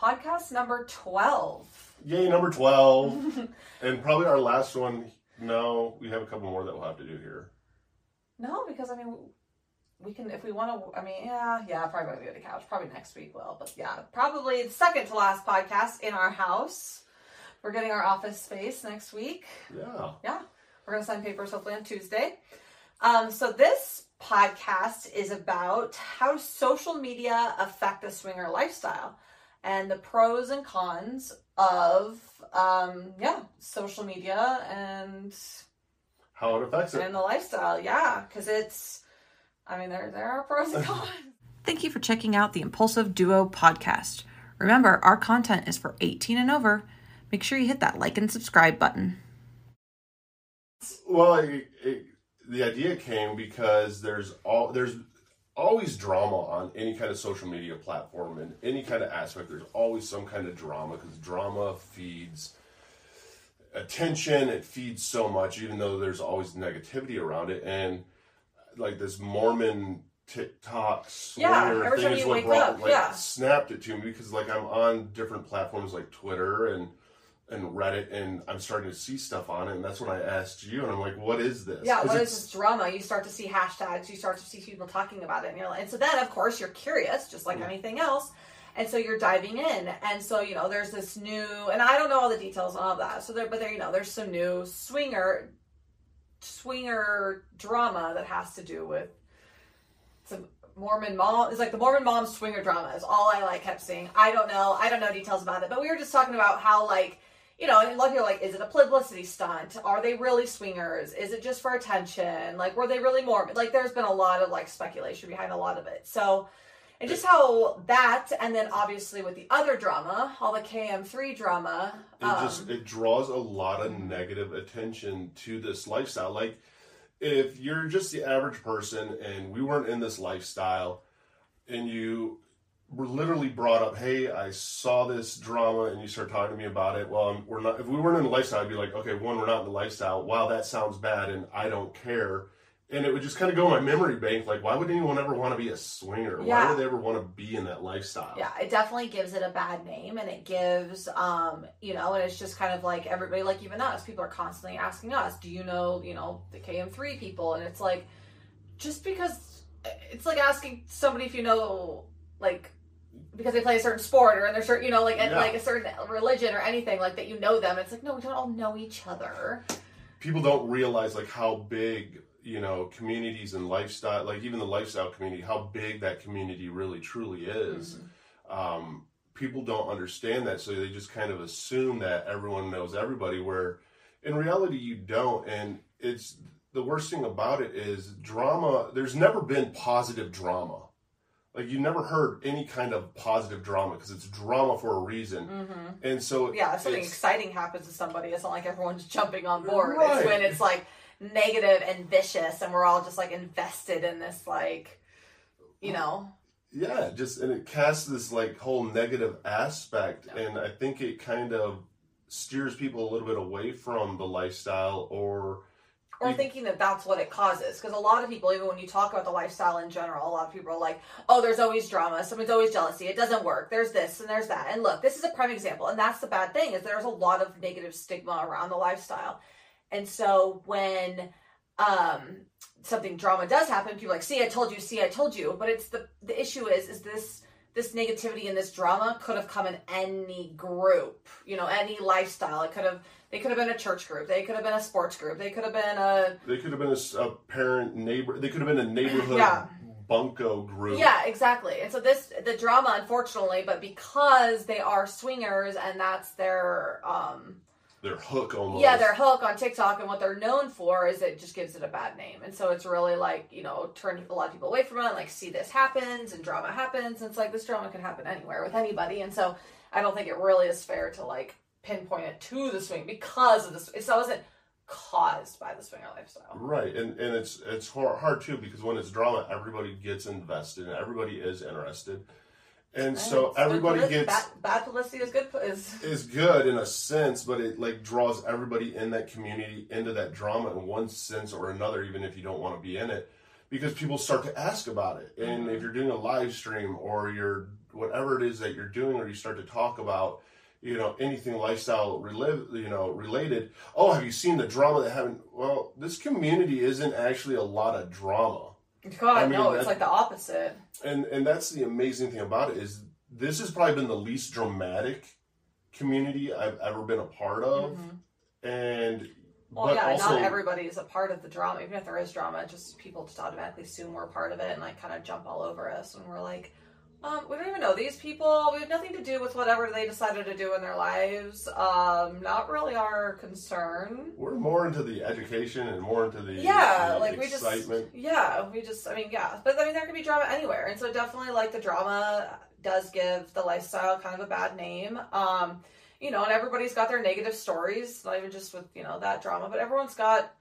podcast number 12. Yay, number 12. and probably our last one. No, we have a couple more that we'll have to do here. No, because I mean, we can, if we want to, I mean, yeah, yeah, probably going to the couch. Probably next week will. But yeah, probably the second to last podcast in our house. We're getting our office space next week. Yeah. Yeah. We're going to sign papers hopefully on Tuesday. Um, so this podcast is about how social media affect the swinger lifestyle and the pros and cons of um yeah social media and how it affects it. and the lifestyle yeah because it's i mean there there are pros and cons. Thank you for checking out the impulsive duo podcast. Remember our content is for 18 and over. Make sure you hit that like and subscribe button. Well it, it, the idea came because there's all there's always drama on any kind of social media platform and any kind of aspect. There's always some kind of drama because drama feeds attention. It feeds so much, even though there's always negativity around it. And like this Mormon TikTok yeah, thing is what brought up, like yeah. snapped it to me because like I'm on different platforms like Twitter and and Reddit and I'm starting to see stuff on it, and that's when I asked you, and I'm like, "What is this?" Yeah, what is this drama? You start to see hashtags, you start to see people talking about it, and you're like, and so then of course you're curious, just like mm. anything else, and so you're diving in, and so you know there's this new, and I don't know all the details on all that, so there, but there you know there's some new swinger, swinger drama that has to do with some Mormon mom is like the Mormon mom swinger drama is all I like kept seeing. I don't know, I don't know details about it, but we were just talking about how like you know, and a lot of people are like, is it a publicity stunt? Are they really swingers? Is it just for attention? Like, were they really Mormon? Like, there's been a lot of like speculation behind a lot of it. So, and just how that, and then obviously with the other drama, all the KM3 drama, it um, just it draws a lot of negative attention to this lifestyle. Like, if you're just the average person and we weren't in this lifestyle, and you were literally brought up, hey, I saw this drama, and you start talking to me about it. Well, we're not. If we weren't in the lifestyle, I'd be like, okay, one, we're not in the lifestyle. Wow, that sounds bad, and I don't care. And it would just kind of go in my memory bank. Like, why would anyone ever want to be a swinger? Yeah. Why would they ever want to be in that lifestyle? Yeah, it definitely gives it a bad name, and it gives, um, you know, and it's just kind of like everybody, like even us, people are constantly asking us, do you know, you know, the KM3 people? And it's like, just because it's like asking somebody if you know, like because they play a certain sport or in their certain, you know, like yeah. like a certain religion or anything like that. You know them. It's like no, we don't all know each other. People don't realize like how big you know communities and lifestyle, like even the lifestyle community, how big that community really truly is. Mm-hmm. Um, people don't understand that, so they just kind of assume that everyone knows everybody. Where in reality, you don't, and it's the worst thing about it is drama. There's never been positive drama like you never heard any kind of positive drama because it's drama for a reason. Mm-hmm. And so yeah, if something exciting happens to somebody, it's not like everyone's jumping on board. Right. It's when it's like negative and vicious, and we're all just like invested in this like, you know. Yeah, just and it casts this like whole negative aspect, and I think it kind of steers people a little bit away from the lifestyle or or thinking that that's what it causes. Because a lot of people, even when you talk about the lifestyle in general, a lot of people are like, oh, there's always drama. Someone's always jealousy. It doesn't work. There's this and there's that. And look, this is a prime example. And that's the bad thing is there's a lot of negative stigma around the lifestyle. And so when um, something drama does happen, people are like, see, I told you, see, I told you. But it's the, the issue is, is this, this negativity and this drama could have come in any group, you know, any lifestyle. It could have, they could have been a church group. They could have been a sports group. They could have been a. They could have been a, a parent neighbor. They could have been a neighborhood yeah. bunco group. Yeah, exactly. And so this the drama, unfortunately, but because they are swingers and that's their um their hook almost. Yeah, their hook on TikTok and what they're known for is it just gives it a bad name. And so it's really like, you know, turn a lot of people away from it, like see this happens and drama happens. And it's like this drama can happen anywhere with anybody. And so I don't think it really is fair to like pinpoint it to the swing because of this. It wasn't caused by the swinger lifestyle. Right, and and it's it's hard, hard too because when it's drama, everybody gets invested and everybody is interested, and, so everybody gets bad, bad, publicity is good is is good in a sense, but it like draws everybody in that community into that drama in one sense or another, even if you don't want to be in it. Because people start to ask about it, and mm-hmm. if you're doing a live stream or you're whatever it is that you're doing, or you start to talk about, you know, anything lifestyle relive, you know, related. Oh, have you seen the drama that haven't? Well, this community isn't actually a lot of drama, God, I mean, no, it's like the opposite. and and that's the amazing thing about it is this has probably been the least dramatic community I've ever been a part of, Mhm. and Well, but yeah, also not everybody is a part of the drama. Even if there is drama, just people just automatically assume we're part of it and like kind of jump all over us. And we're like, um, we don't even know these people. We have nothing to do with whatever they decided to do in their lives. Um, not really our concern. we're more into the education and more into the Yeah, the like we just, excitement. yeah, we just, I mean, yeah, but I mean, there can be drama anywhere, and so definitely, like the drama does give the lifestyle kind of a bad name. Um, you know, and everybody's got their negative stories, not even just with you know that drama, but everyone's got,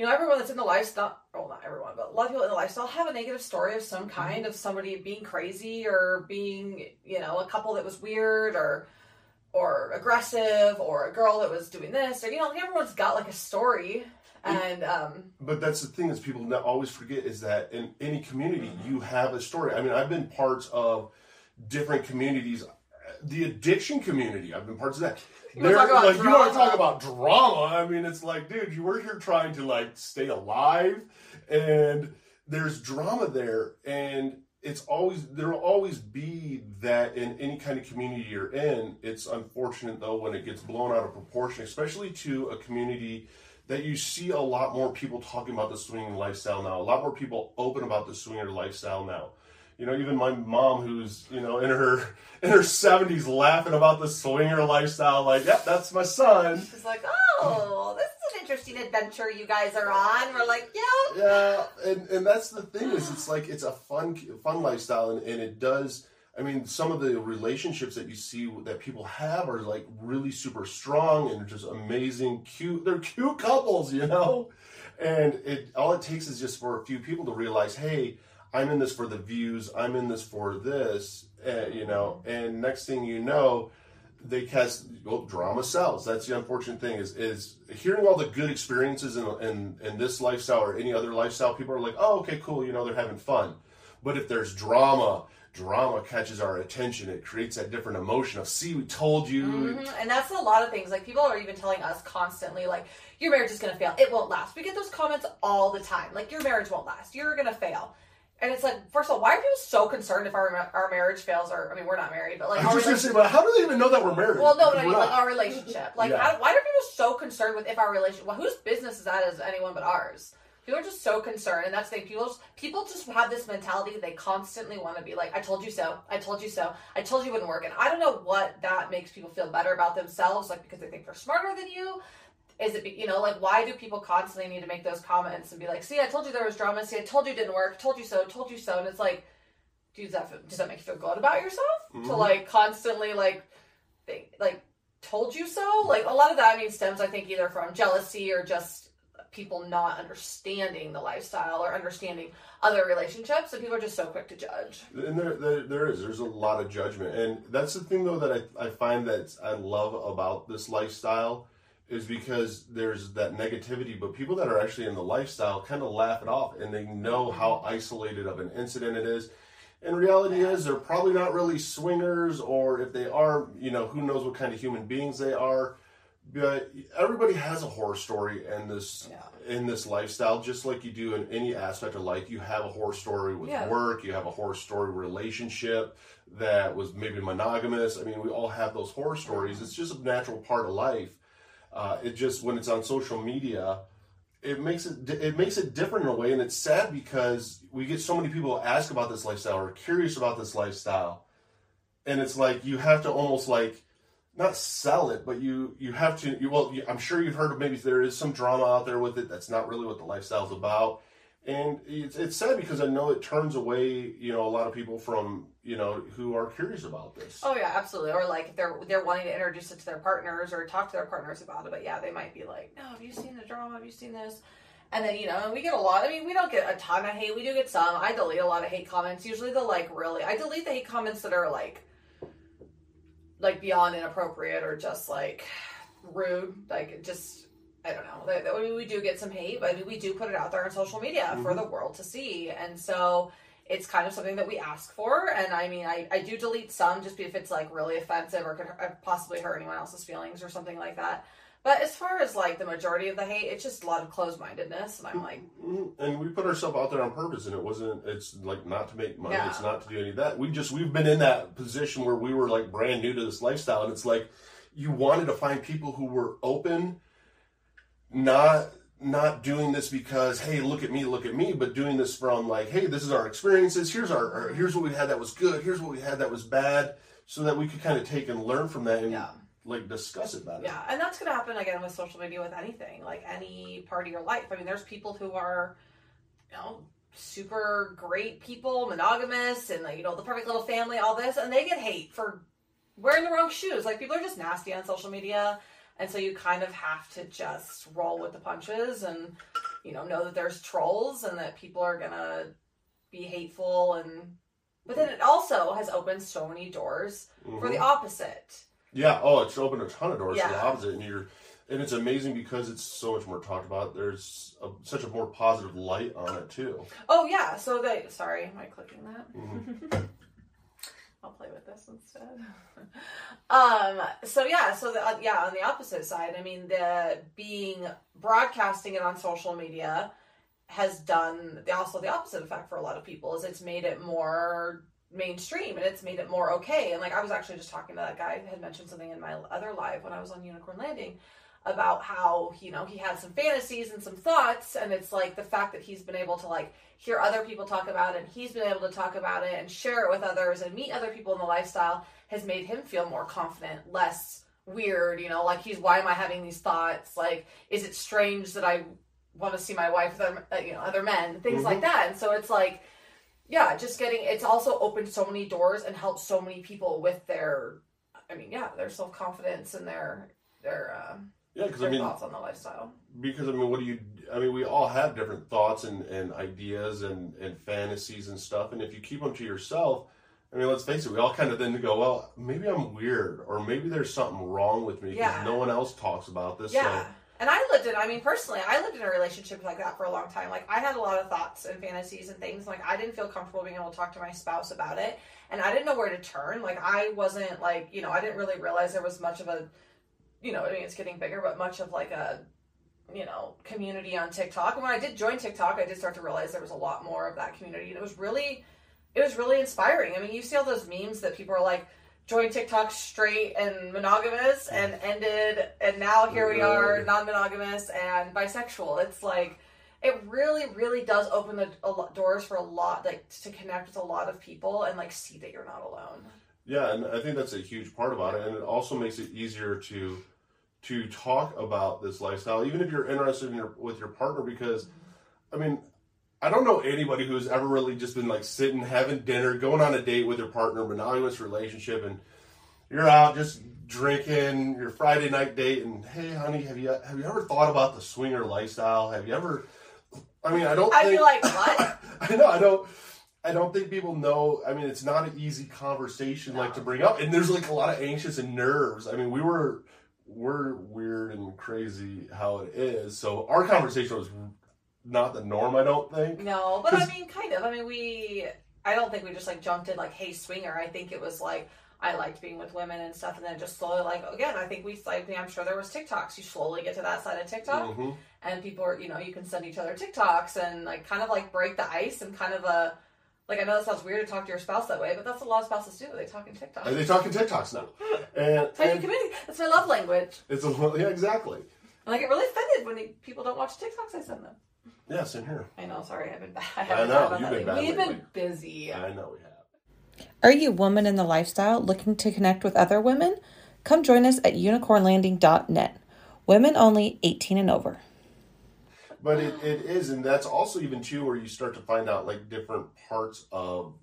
you know, everyone that's in the lifestyle, well, not everyone, but a lot of people in the lifestyle have a negative story of some kind of somebody being crazy or being, you know, a couple that was weird or or aggressive or a girl that was doing this or you know everyone's got like a story and um But that's the thing is people not always forget is that in any community Mm-hmm. you have a story. I mean, I've been parts of different communities. The addiction community, I've been parts of that. You wanna talk about like you want to drama. talk about drama. I mean, it's like, dude, you were here trying to like stay alive, and there's drama there, and it's always there will always be that in any kind of community you're in. It's unfortunate though when it gets blown out of proportion, especially to a community that you see a lot more people talking about the swinging lifestyle now. A lot more people open about the swinger lifestyle now. You know, even my mom, who's you know in her in her seventies, laughing about the swinger lifestyle. Like, yep, that's my son. She's like, oh, this is an interesting adventure you guys are on. We're like, yeah. Yeah, and and that's the thing is, it's like it's a fun fun lifestyle, and, and it does. I mean, some of the relationships that you see that people have are like really super strong and just amazing, cute. They're cute couples, you know. And it all it takes is just for a few people to realize, hey, I'm in this for the views. I'm in this for this, uh, you know. And next thing you know, they cast well, drama sells. That's the unfortunate thing is is hearing all the good experiences in, in in this lifestyle or any other lifestyle. People are like, oh, okay, cool. You know, they're having fun. But if there's drama, drama catches our attention. It creates that different emotion of, see, we told you. Mhm. And that's a lot of things. Like people are even telling us constantly, like your marriage is gonna fail. It won't last. We get those comments all the time. Like your marriage won't last. You're gonna fail. And it's like, first of all, why are people so concerned if our our marriage fails? Or I mean, we're not married, but like I was just gonna say, but how do they even know that we're married? Well, no, but I mean, like our relationship. Like, Yeah. how, why are people so concerned with if our relationship? Well, whose business is that? Is anyone but ours? People are just so concerned, and that's the thing. People just, people just have this mentality. They constantly want to be like, "I told you so. I told you so. I told you it wouldn't work." And I don't know what that makes people feel better about themselves, like because they think they're smarter than you. Is it, be- you know, like why do people constantly need to make those comments and be like, "See, I told you there was drama. See, I told you it didn't work. Told you so. Told you so." And it's like, dude, does that does that make you feel good about yourself to Mhm. like constantly like think, like told you so like a lot of that i mean stems i think either from jealousy or just people not understanding the lifestyle or understanding other relationships and people are just so quick to judge And there, there, there is. There's a lot of judgment, and that's the thing, though, that I, I find that I love about this lifestyle is because there's that negativity, but people that are actually in the lifestyle kind of laugh it off, and they know how mm-hmm. isolated of an incident it is. And reality is, they're probably not really swingers, or if they are, you know, who knows what kind of human beings they are. But everybody has a horror story in this Yeah. in this lifestyle, just like you do in any aspect of life. You have a horror story with Yeah. work. You have a horror story relationship that was maybe monogamous. I mean, we all have those horror stories. Mm-hmm. It's just a natural part of life. Uh, it just when it's on social media, it makes it it makes it different in a way, and it's sad because we get so many people ask about this lifestyle or curious about this lifestyle, and it's like you have to almost like not sell it, but you you have to. You, well, you, I'm sure you've heard of maybe there is some drama out there with it. That's not really what the lifestyle's about, and it's, it's sad because I know it turns away you know a lot of people from you know who are curious about this. oh yeah absolutely. Or like if they're they're wanting to introduce it to their partners or talk to their partners about it but yeah they might be like no have you seen the drama? Have you seen this? And then you know we get a lot i mean we don't get a ton of hate. We do get some. I delete a lot of hate comments. Usually the like really i delete the hate comments that are like like beyond inappropriate or just like rude. Like just i don't know I mean, we do get some hate but we do put it out there on social media for Mhm. the world to see and so it's kind of something that we ask for. And I mean, I, I do delete some just if it's like really offensive or could uh, possibly hurt anyone else's feelings or something like that. But as far as like the majority of the hate, it's just a lot of closed mindedness. And I'm like, Mm-hmm. and we put ourselves out there on purpose and it wasn't it's like not to make money Yeah. it's not to do any of that we just we've been in that position where we were like brand new to this lifestyle and it's like you wanted to find people who were open not not doing this because hey look at me look at me but doing this from like hey this is our experiences here's our, our here's what we had that was good here's what we had that was bad so that we could kind of take and learn from that and Yeah. like discuss it better Yeah, and that's going to happen again with social media with anything, like any part of your life. I mean, there's people who are, you know, super great people, monogamous, and like, you know, the perfect little family, all this, and they get hate for wearing the wrong shoes. Like, people are just nasty on social media, and so you kind of have to just roll with the punches and, you know, know that there's trolls and that people are going to be hateful and. But then it also has opened so many doors for the opposite. Yeah. Oh, it's opened a ton of doors for the opposite, and you're, and it's amazing because it's so much more talked about. There's a, such a more positive light on it too. Oh yeah, so they sorry, am I clicking that? Mhm. I'll play with this instead. um so yeah, so the, uh, yeah, on the opposite side, I mean the being broadcasting it on social media has done the also the opposite effect for a lot of people is it's made it more mainstream and it's made it more okay. And like I was actually just talking to that guy who had mentioned something in my other live when I was on Unicorn Landing about how you know he had some fantasies and some thoughts and it's like the fact that he's been able to like hear other people talk about it and he's been able to talk about it and share it with others and meet other people in the lifestyle has made him feel more confident less weird you know like he's why am i having these thoughts? Like is it strange that i want to see my wife with other, uh, you know other men? Things like that and so it's like yeah just getting it's also opened so many doors and helped so many people with their i mean yeah their self-confidence and their their um Yeah, because I mean, thoughts on the lifestyle because I mean, what do you? I mean, we all have different thoughts and, and ideas and, and fantasies and stuff, and if you keep them to yourself, I mean, let's face it, we all kind of then go, well, maybe I'm weird, or maybe there's something wrong with me because Yeah. no one else talks about this. Yeah. So, And I lived in, I mean, personally, I lived in a relationship like that for a long time. Like, I had a lot of thoughts and fantasies and things. Like, I didn't feel comfortable being able to talk to my spouse about it. And I didn't know where to turn. Like, I wasn't, like, you know, I didn't really realize there was much of a, you know, I mean, it's getting bigger, but much of like a, you know, community on TikTok. And when I did join TikTok, I did start to realize there was a lot more of that community. And it was really, it was really inspiring. I mean, you see all those memes that people are like, joined TikTok straight and monogamous and ended, and now here we are, non monogamous and bisexual. It's like, it really, really does open the a lot, doors for a lot, like to connect with a lot of people and like see that you're not alone. yeah, and I think that's a huge part about it, and it also makes it easier to to talk about this lifestyle, even if you're interested in your with your partner, because I mean. I don't know anybody who's ever really just been like sitting, having dinner, going on a date with their partner, monogamous relationship, and you're out just drinking your Friday night date, and hey, honey, have you have you ever thought about the swinger lifestyle? Have you ever? I mean, I don't. I'd think, be like, what? I know, I don't. I don't think people know. I mean, it's not an easy conversation like to bring up, and there's like a lot of anxious and nerves. I mean, we were we're weird and crazy how it is. So our conversation was not the norm. I don't think. No, but I mean, kind of. I mean, we. I don't think we just like jumped in like, hey, swinger. I think it was like I liked being with women and stuff, and then just slowly like again. I think we like. I'm sure there was TikToks. You slowly get to that side of TikTok, Mhm. and people are you know you can send each other TikToks and like kind of like break the ice and kind of a. Like I know that sounds weird to talk to your spouse that way, but that's what a lot of spouses do. They talk in TikTok. And they talking TikToks now, and, Type in and community. That's my love language. it's a yeah, exactly. And I get really offended when they, people don't watch TikToks I send them. Yes, in here. I know. Sorry, I've been bad. I haven't know, you've been bad We've lately. been busy. I know we have. Are you a woman in the lifestyle looking to connect with other women? Come join us at unicornlanding.net. Women only 18 and over. But it, it is, and that's also even too where you start to find out like different parts of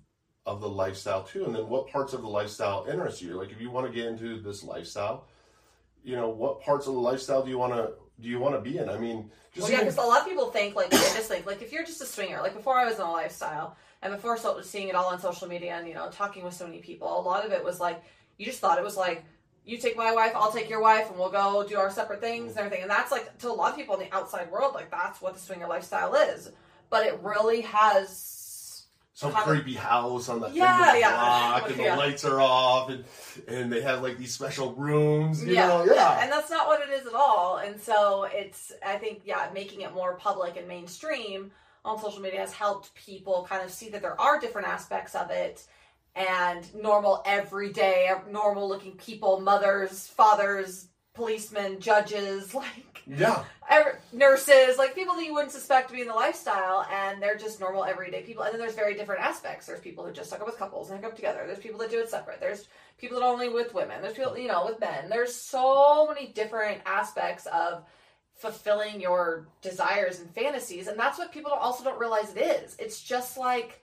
of the lifestyle too, and then what parts of the lifestyle interest you. Like if you want to get into this lifestyle, you know, what parts of the lifestyle do you want to do you want to be in? I mean, just Well, yeah, even- because a lot of people think like they just think like if you're just a swinger, like before I was in a lifestyle and before so, seeing it all on social media and you know talking with so many people, a lot of it was like you just thought it was like you take my wife, I'll take your wife, and we'll go do our separate things and everything. And that's like to a lot of people in the outside world, like that's what the swinger lifestyle is. But it really has some Kind of- creepy house on the Yeah, end of the yeah. block, and Yeah. the lights are off, and and they have like these special rooms. You yeah, know, yeah. and that's not what it is at all. And so it's, I think, yeah, making it more public and mainstream on social media has helped people kind of see that there are different aspects of it, and normal, everyday, normal looking people, mothers, fathers, policemen, judges, like yeah. ev- nurses, like people that you wouldn't suspect to be in the lifestyle, and they're just normal everyday people. And then there's very different aspects. There's people who just hook up with couples and hook up together. There's people that do it separate. There's people that only with women. There's people, you know, with men. There's so many different aspects of fulfilling your desires and fantasies, and that's what people also don't realize it is. It's just like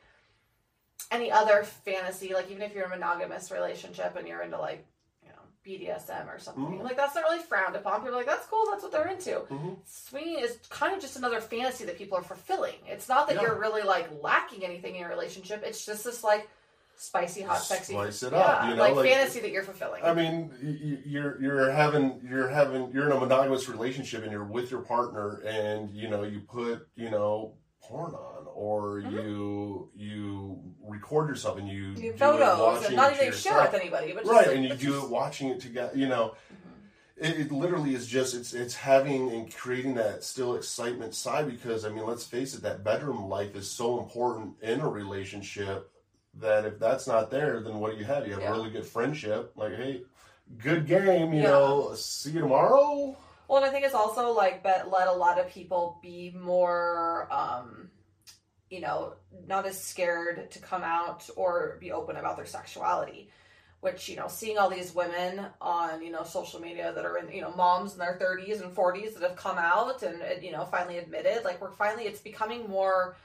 any other fantasy. Like even if you're in a monogamous relationship and you're into like you know BDSM or something, Mhm. like that's not really frowned upon. People are like that's cool. That's what they're into. Mhm. Swinging is kind of just another fantasy that people are fulfilling. It's not that Yeah. you're really like lacking anything in your relationship. It's just this like spicy, hot, sexy, Spice it yeah, up, you know, like, like- fantasy that you're fulfilling. I mean, you're you're having you're having you're in a monogamous relationship and you're with your partner, and you know you put you know porn on, or Mhm. you you record yourself and you, You do photos and not even share with anybody, but just right, like, and you do just- it watching it together. You know, Mhm. it, it literally is just it's it's having and creating that still excitement side because I mean, let's face it, that bedroom life is so important in a relationship that if that's not there, then what do you have? You have Yeah. a really good friendship, like hey, good game, you Yeah. know, see you tomorrow. Well, and I think it's also like but let a lot of people be more, um, you know, not as scared to come out or be open about their sexuality. Which you know, seeing all these women on you know social media that are in you know moms in their thirties and forties that have come out and you know finally admitted, like we're finally it's becoming more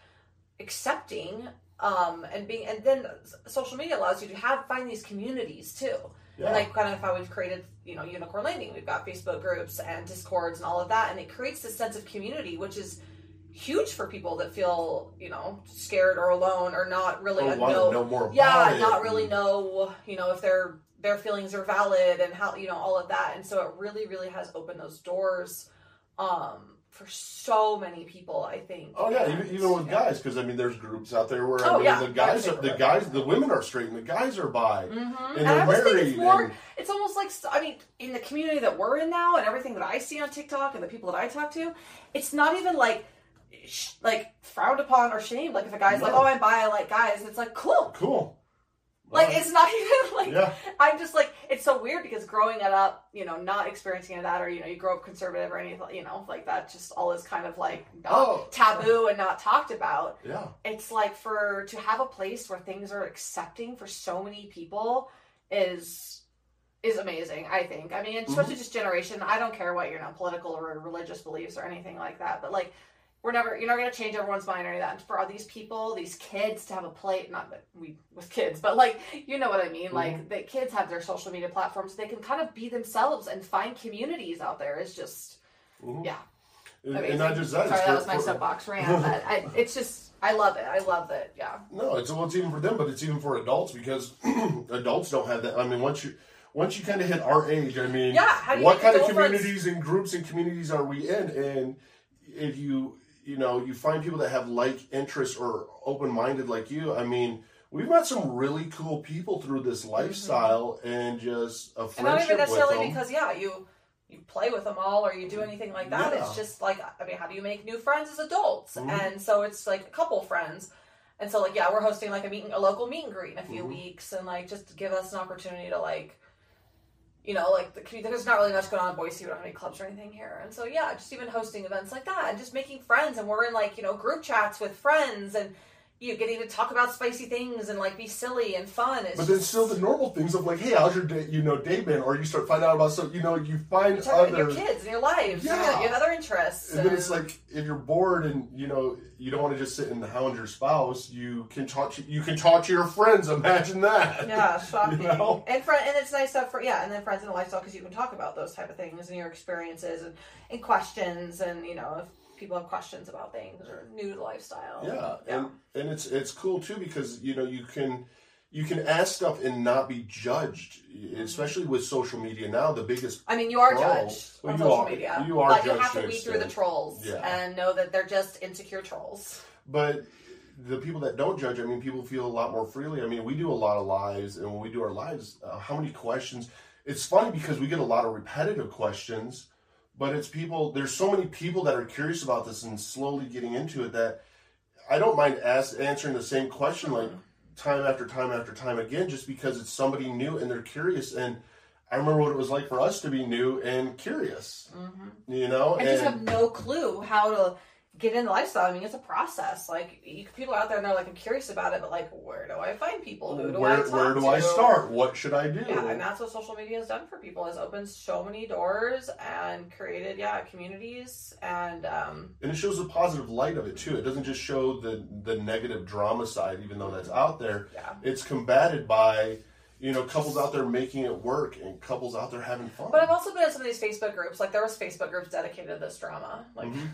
accepting. Um, and being and then social media allows you to have find these communities too. Yeah. And like kind of how we've created, you know, Unicorn Landing. We've got Facebook groups and Discords and all of that, and it creates this sense of community, which is huge for people that feel, you know, scared or alone or not really or know, know more yeah, not really know, you know, if their their feelings are valid and how you know all of that. And so it really, really has opened those doors um, for so many people. I think. Oh yeah, And, even, even with yeah. guys, because I mean, there's groups out there where I Oh, mean, yeah. the guys, are, the guys, the women are straight and the guys are bi, Mhm. and they're I married. it's more. and, It's almost like I mean, in the community that we're in now, and everything that I see on TikTok and the people that I talk to, it's not even like sh- like frowned upon or shamed. Like if a guy's like, "Oh, I'm bi, I like guys," it's like cool. cool. Like it's not even like yeah, I'm just like it's so weird because growing it up, you know, not experiencing that, or you know, you grow up conservative or anything, you know, like that, just all is kind of like Oh. taboo and not talked about yeah. it's like for to have a place where things are accepting for so many people is is amazing i think i mean Mm-hmm. especially just generation i don't care what your know, political or religious beliefs or anything like that but like we're never you're not going to change everyone's mind or any of that for all these people these kids to have a plate not that we with kids but like you know what i mean like Mm-hmm. the kids have their social media platforms they can kind of be themselves and find communities out there it's just Mhm. yeah And, amazing. and not just that. sorry it's that was my for- soapbox rant but I, it's just i love it i love it. yeah No, it's well, it's even for them, but it's even for adults because adults don't have that. I mean, once you once you kind of hit our age, I mean, Yeah, how do you what kind of adult friends? communities and groups and communities are we in? And if you you know you find people that have like interests or open minded like you, I mean. We've met some really cool people through this lifestyle and just a Mm-hmm. and not even necessarily because yeah you you play with them all or you do anything like that Yeah. it's just like i mean how do you make new friends as adults Mhm. and so it's like a couple friends and so like yeah we're hosting like a meet a local meet and greet in a few Mhm. weeks and like just give us an opportunity to like you know like the community there's not really much going on in boise we don't have any clubs or anything here. And so yeah just even hosting events like that and just making friends. And we're in like you know group chats with friends and you know, getting to talk about spicy things and like be silly and fun it's But then just- still the normal things of like, hey, how's your day? You know, day been? Or you start finding out about so You know, you find you about your kids and your lives. Yeah. You have other interests. And then it's like if you're bored and you know you don't want to just sit and hound your spouse, you can talk. To, you can talk to your friends. Imagine that. yeah, shocking. You know? And friend, and it's nice stuff for yeah, and then friends in a lifestyle because you can talk about those type of things and your experiences and, and questions and you know if people have questions about things or new to lifestyle. Yeah, yeah. and and it's it's cool too because you know you can you can ask stuff and not be judged, especially with social media now. The biggest I mean, you are Oh, judged well, on you social are- media, you are but you have to to weed through the trolls Yeah. and know that they're just insecure trolls. but the people that don't judge, I mean, people feel a lot more freely. I mean, we do a lot of lives, and when we do our lives, uh, how many questions? It's funny because we get a lot of repetitive questions, but it's people. There's so many people that are curious about this and slowly getting into it that I don't mind ask, answering the same question like time after time after time again, just because it's somebody new and they're curious. And I remember what it was like for us to be new and curious, mm-hmm. you know, I just have no clue how to get in the lifestyle. I mean, it's a process. Like you, people out there, and they're like, I'm curious about it, but like, where do I find people? Who do I where talk where do to? I start? What should I do? Yeah, and that's what social media has done for people. Has opened so many doors and created, yeah, communities and um, and it shows the positive light of it too. It doesn't just show the the negative drama side, even though that's out there. yeah. It's combated by you know couples out there making it work and couples out there having fun. But I've also been in some of these Facebook groups. Like there was Facebook groups dedicated to this drama. Like Mhm.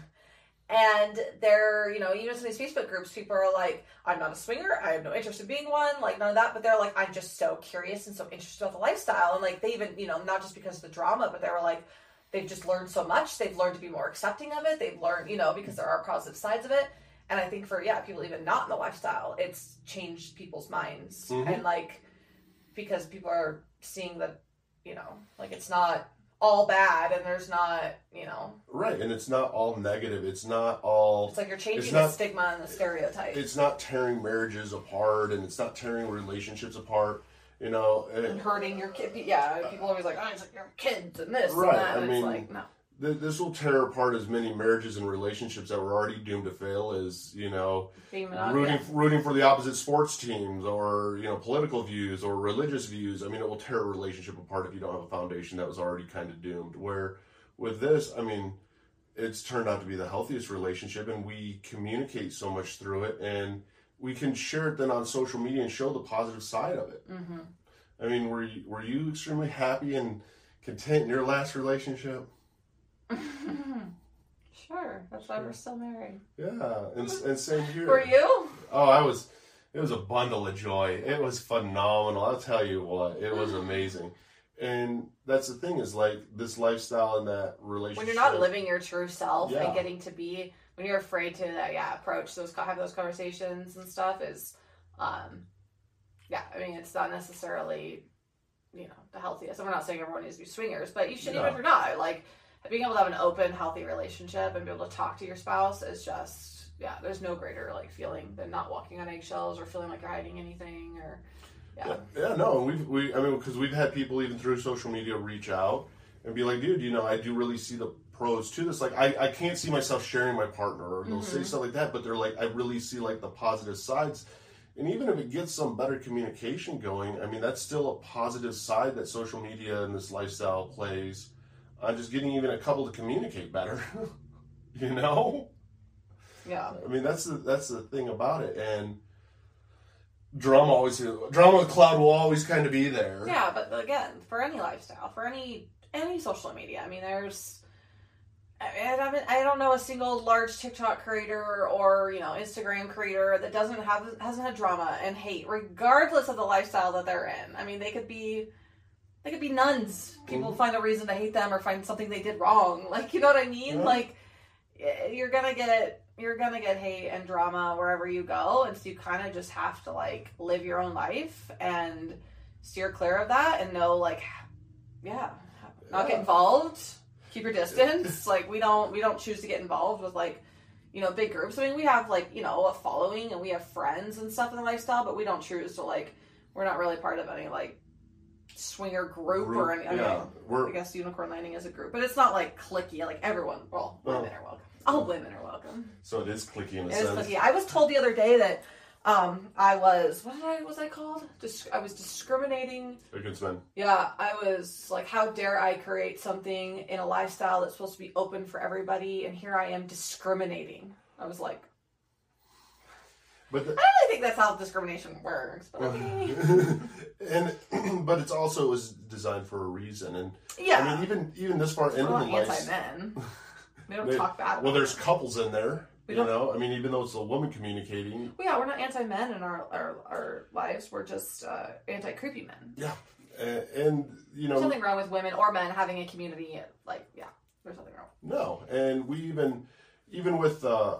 And they're, you know, even in these Facebook groups, people are like, I'm not a swinger, I have no interest in being one, like none of that, but they're like, I'm just so curious and so interested about the lifestyle. And like they even, you know, not just because of the drama, but they were like, they've just learned so much. They've learned to be more accepting of it. They've learned, you know, because there are positive sides of it. And I think for yeah, people even not in the lifestyle, it's changed people's minds. Mhm. And like because people are seeing that, you know, like it's not all bad and there's not, you know, right, and it's not all negative. It's not all. it's like you're changing the stigma and the stereotype. It's not tearing marriages apart, and it's not tearing relationships apart. You know, and and hurting your kid. Yeah, people always like, oh, it's like your kids and this Right, and. I mean, it's like, no. Th- this will tear apart as many marriages and relationships that were already doomed to fail as you know rooting rooting for the opposite sports teams or you know political views or religious views. I mean, it will tear a relationship apart if you don't have a foundation that was already kind of doomed. Where with this, I mean, it's turned out to be the healthiest relationship, and we communicate so much through it, and we can share it then on social media and show the positive side of it. Mm-hmm. I mean, were you, were you extremely happy and content in your last relationship? sure, that's why we're still married. Yeah, and, and same here. Were you? Oh, I was. It was a bundle of joy. It was phenomenal. I'll tell you what. It was amazing. And that's the thing is like this lifestyle and that relationship. When you're not living your true self Yeah. and getting to be, when you're afraid to, uh, yeah, approach those, have those conversations and stuff is, um, yeah, I mean, it's not necessarily, you know, the healthiest. And we're not saying everyone needs to be swingers, but you should, even No. if you're not, like, being able to have an open, healthy relationship and be able to talk to your spouse is just, yeah, there's no greater, like, feeling than not walking on eggshells or feeling like you're hiding anything or, yeah. Yeah, yeah no, we've we. I mean, because we've had people even through social media reach out and be like, "Dude, you know, I do really see the pros to this. Like, I, I can't see myself sharing my partner, or they'll say Mhm. stuff like that. But they're like, I really see like the positive sides. And even if it gets some better communication going, I mean, that's still a positive side that social media and this lifestyle plays on just getting even a couple to communicate better. you know, Yeah. I mean, that's the that's the thing about it, and drama always drama cloud will always kind of be there. Yeah, but again, for any lifestyle, for any any social media, I mean, there's. I, mean, I haven't- I don't know a single large TikTok creator or you know Instagram creator that doesn't have hasn't had drama and hate, regardless of the lifestyle that they're in. I mean, they could be they could be nuns. People Mhm. find a reason to hate them or find something they did wrong. Like you know what I mean? Yeah. Like you're gonna get you're gonna get hate and drama wherever you go, and so you kind of just have to like live your own life and steer clear of that and know like yeah not get involved keep your distance like we don't we don't choose to get involved with like you know big groups i mean we have like you know a following and we have friends and stuff in the lifestyle but we don't choose to like we're not really part of any like swinger group, or any I mean, yeah, I guess unicorn landing is a group but it's not like clicky like everyone well Well- women are welcome all women are welcome so it is clicky in a it is sense. clicky i was told the other day that um i was what i was i called Dis- i was discriminating Against men. yeah, I was like, how dare I create something in a lifestyle that's supposed to be open for everybody, and here I am discriminating. I was like, But the, I don't really think that's how discrimination works, but okay. and but it's also it was designed for a reason, and yeah, I mean even even this far into the not life. anti-men. We don't They- talk bad. About Well, there's couples in there. We You don't- know, I mean, even though it's a woman communicating, Well, yeah, we're not anti-men in our our, our lives. We're just uh, anti-creepy men. and, and you There's know, nothing wrong with women or men having a community. Like, yeah, there's nothing wrong. no, and we even even with uh,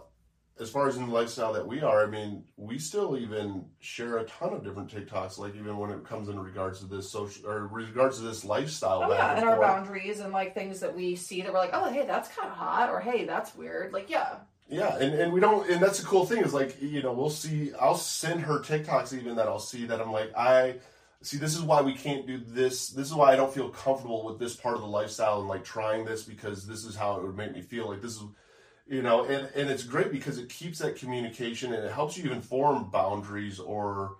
as far as in the lifestyle that we are, I mean, we still even share a ton of different TikToks. Like even when it comes in regards to this social or regards to this lifestyle. Oh yeah, and and our boundaries and like things that we see that we're like, oh hey, that's kind of hot, or hey, that's weird. Like yeah, Yeah, and, and we don't, and that's the cool thing is like, you know, we'll see, I'll send her TikToks even that I'll see that I'm like, I see, this is why we can't do this. This is why I don't feel comfortable with this part of the lifestyle and like trying this because this is how it would make me feel. Like, this is, you know, and, and it's great because it keeps that communication and it helps you even form boundaries or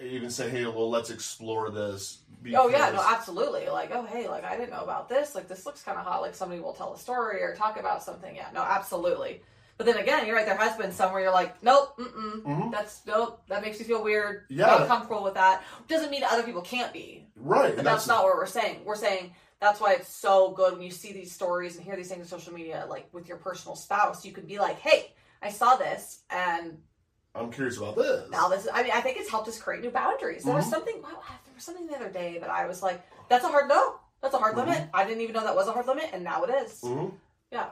even say, hey, well, let's explore this. oh yeah, no, absolutely. Like oh hey, like I didn't know about this. Like this looks kind of hot. Like somebody will tell a story or talk about something. Yeah, no, absolutely. But then again, you're right. There has been some where you're like, nope, mm-mm, Mhm. that's nope. That makes me feel weird. Yeah. not comfortable with that. Doesn't mean other people can't be. Right. But and that's, not what we're saying. We're saying that's why it's so good when you see these stories and hear these things on social media, like with your personal spouse. You could be like, hey, I saw this, and I'm curious about this. now this. Is, I mean, I think it's helped us create new boundaries. There was Mhm. something. Wow, there was something the other day that I was like, that's a hard no. That's a hard Mhm. limit. I didn't even know that was a hard limit, and now it is. hmm Yeah.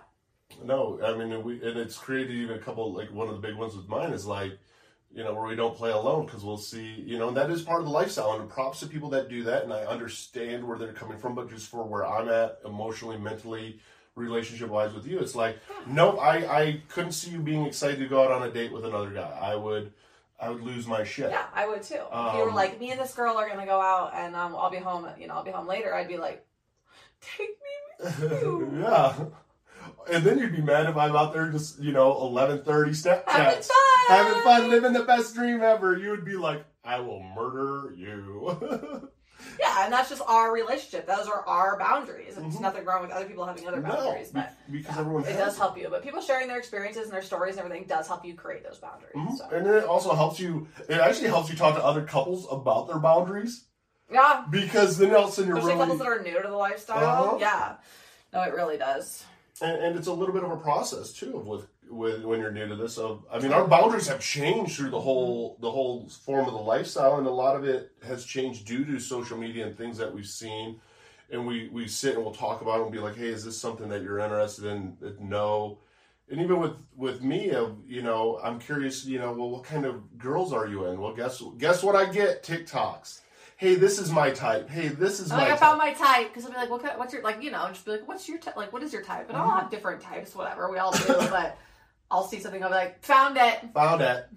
No, I mean, we and it's created even a couple. Like one of the big ones with mine is like, you know, where we don't play alone because we'll see, you know, and that is part of the lifestyle. And props to people that do that, and I understand where they're coming from. But just for where I'm at emotionally, mentally, relationship wise with you, it's like, nope, I I couldn't see you being excited to go out on a date with another guy. I would, I would lose my shit. Yeah, I would too. if you were Um, like, me and this girl are gonna go out, and um, I'll be home. You know, I'll be home later. I'd be like, take me with you. yeah. And then you'd be mad if I'm out there just, you know, eleven thirty Snapchat. Having fun. having fun, living the best dream ever, you would be like, I will murder you. Yeah, and that's just our relationship. Those are our boundaries. There's Mhm. nothing wrong with other people having other boundaries, be- but because everyone it does help you. But people sharing their experiences and their stories and everything does help you create those boundaries. Mhm. So. And then it also helps you. It actually helps you talk to other couples about their boundaries Yeah, because then all of a sudden you're especially really, couples that are new to the lifestyle. Uh-huh. Yeah, no, it really does. And, and it's a little bit of a process too with with when you're new to this. Of I mean, our boundaries have changed through the whole the whole form of the lifestyle, and a lot of it has changed due to social media and things that we've seen. And we we sit and we'll talk about it and be like, hey, is this something that you're interested in? No. And even with with me, of you know, I'm curious. You know, well, what kind of girls are you in? Well, guess guess what I get? TikToks. Hey, this is my type. Hey, this is I'm my like, I type. found my type because I'll be like, what, kind- what's your like, you know, just be like, what's your type? Like, what is your type? And I'll Mm-hmm. have different types, whatever. We all do, but I'll see something. I'll be like, found it. found it,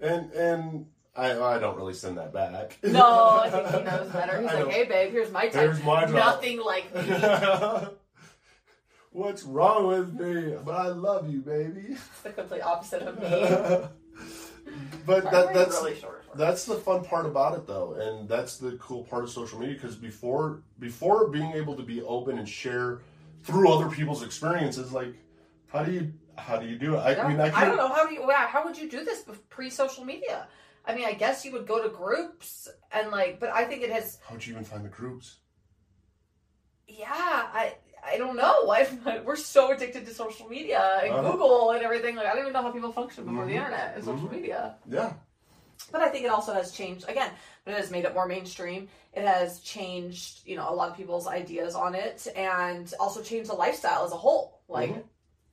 and and I I don't really send that back. No, I think he knows better. He's I like, don't- hey, babe, here's my type. Here's my type. Nothing like me. What's wrong with me? But I love you, baby. It's the complete opposite of me. But that that's really short. that's the fun part about it though and that's the cool part of social media because before before being able to be open and share through other people's experiences like how do you how do you do it i, Yeah. mean i, I, don't know how do you how would you do this pre social media? I mean, I guess you would go to groups and like, but I think it has. how'd you even find the groups Yeah, I I don't know. We're so addicted to social media and Uh-huh. Google and everything. Like, I don't even know how people function before the Mhm. internet and social Mhm. media. yeah But I think it also has changed again. But it has made it more mainstream. It has changed, you know, a lot of people's ideas on it, and also changed the lifestyle as a whole, like Mhm.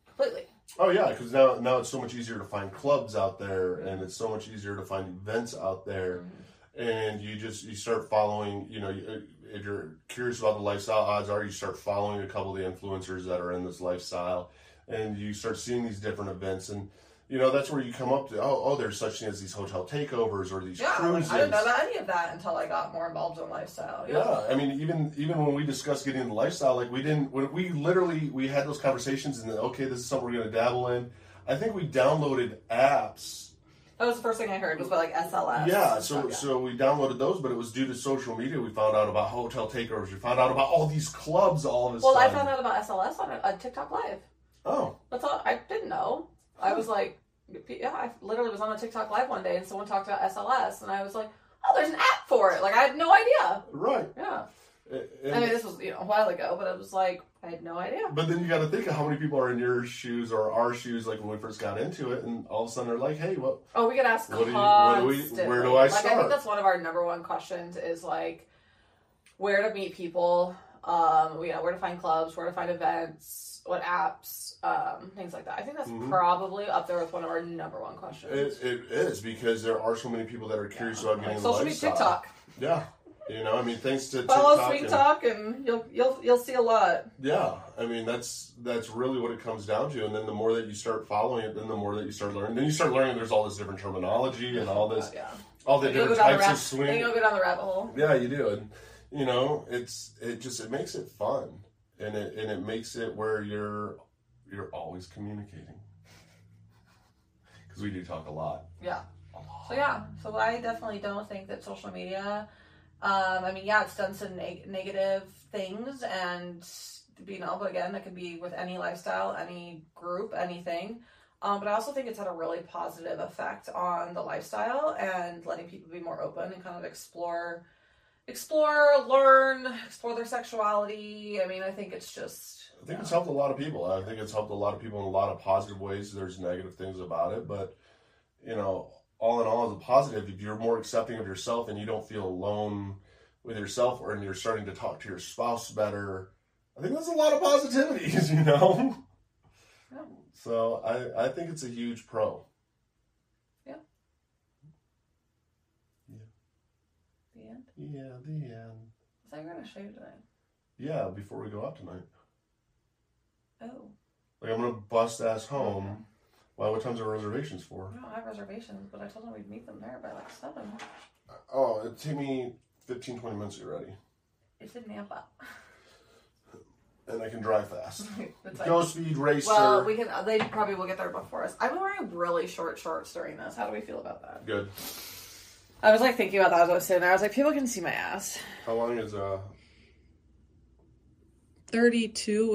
completely. oh yeah because now now it's so much easier to find clubs out there and it's so much easier to find events out there and you just you start following you know you- if you're curious about the lifestyle odds are you start following a couple of the influencers that are in this lifestyle and you start seeing these different events and you know that's where you come up to oh oh there's such things as these hotel takeovers or these Yeah, like, cruises I didn't know about any of that until I got more involved in lifestyle. yeah, I mean, even even when we discussed getting into lifestyle, like we didn't. When we literally we had those conversations, and then okay, this is something we're going to dabble in. I think we downloaded apps That was the first thing I heard It was about like SLS. Yeah, so so we downloaded those, but it was due to social media. We found out about hotel takeovers. We found out about all these clubs all of a well, I found out about SLS on a, a TikTok Live. Oh, That's all. I didn't know. I was like, yeah, I literally was on a TikTok Live one day and someone talked about SLS, and I was like, oh, there's an app for it. Like I had no idea. right. Yeah. A- I and- mean, this was you know a while ago, but it was like I had no idea. but then you got to think of how many people are in your shoes or our shoes, like when we first got into it, and all of a sudden they're like, "Hey, what? Oh, we get asked What do you- what do we- where do I like, I think that's one of our number one questions is like where to meet people um, you know, where to find clubs, where to find events, what apps, um, things like that. I think that's Mhm. probably up there with one of our number one questions. It, it is because there are so many people that are curious about getting Like social media. TikTok. Yeah, you know, I mean, thanks to Follow TikTok Sweet and- Talk, and you'll you'll you'll see a lot. Yeah, I mean that's that's really what it comes down to. And then the more that you start following it, then the more that you start learning. Then you start learning there's all this different terminology and all this, yeah. all the different down the types of swing. you'll go down the rabbit hole. Yeah, you do, and you know, it's it just it makes it fun, and it and it makes it where you're you're always communicating because we do talk a lot. Yeah. So yeah, so I definitely don't think that social media. Um, I mean, yeah, it's done some neg- negative things, and you know, but again, that could be with any lifestyle, any group, anything. Um, but I also think it's had a really positive effect on the lifestyle and letting people be more open and kind of explore, explore, learn, explore their sexuality. I mean, I think it's just. I think it's helped a lot of people. I think it's helped a lot of people in a lot of positive ways. There's negative things about it, but you know, all in all, as a positive, if you're more accepting of yourself and you don't feel alone with yourself, or and you're starting to talk to your spouse better, I think that's a lot of positivities. You know, Yeah. so I I think it's a huge pro. Yeah. Yeah. The end. Yeah, the end. I thought you were gonna shave tonight. Yeah, before we go out tonight, Oh, like I'm gonna bust ass home. Why? What times are reservations for? I don't have reservations, but I told them we'd meet them there by like seven. Oh, it took me 15, 20 minutes to get ready, It's in Nampa. and I can drive fast. It's like- Go speed racer. well, we can. They probably will get there before us. I'm wearing really short shorts during this. How do we feel about that? Good. I was like thinking about that as I was sitting there. I was like, people can see my ass. How long is uh? Thirty-two.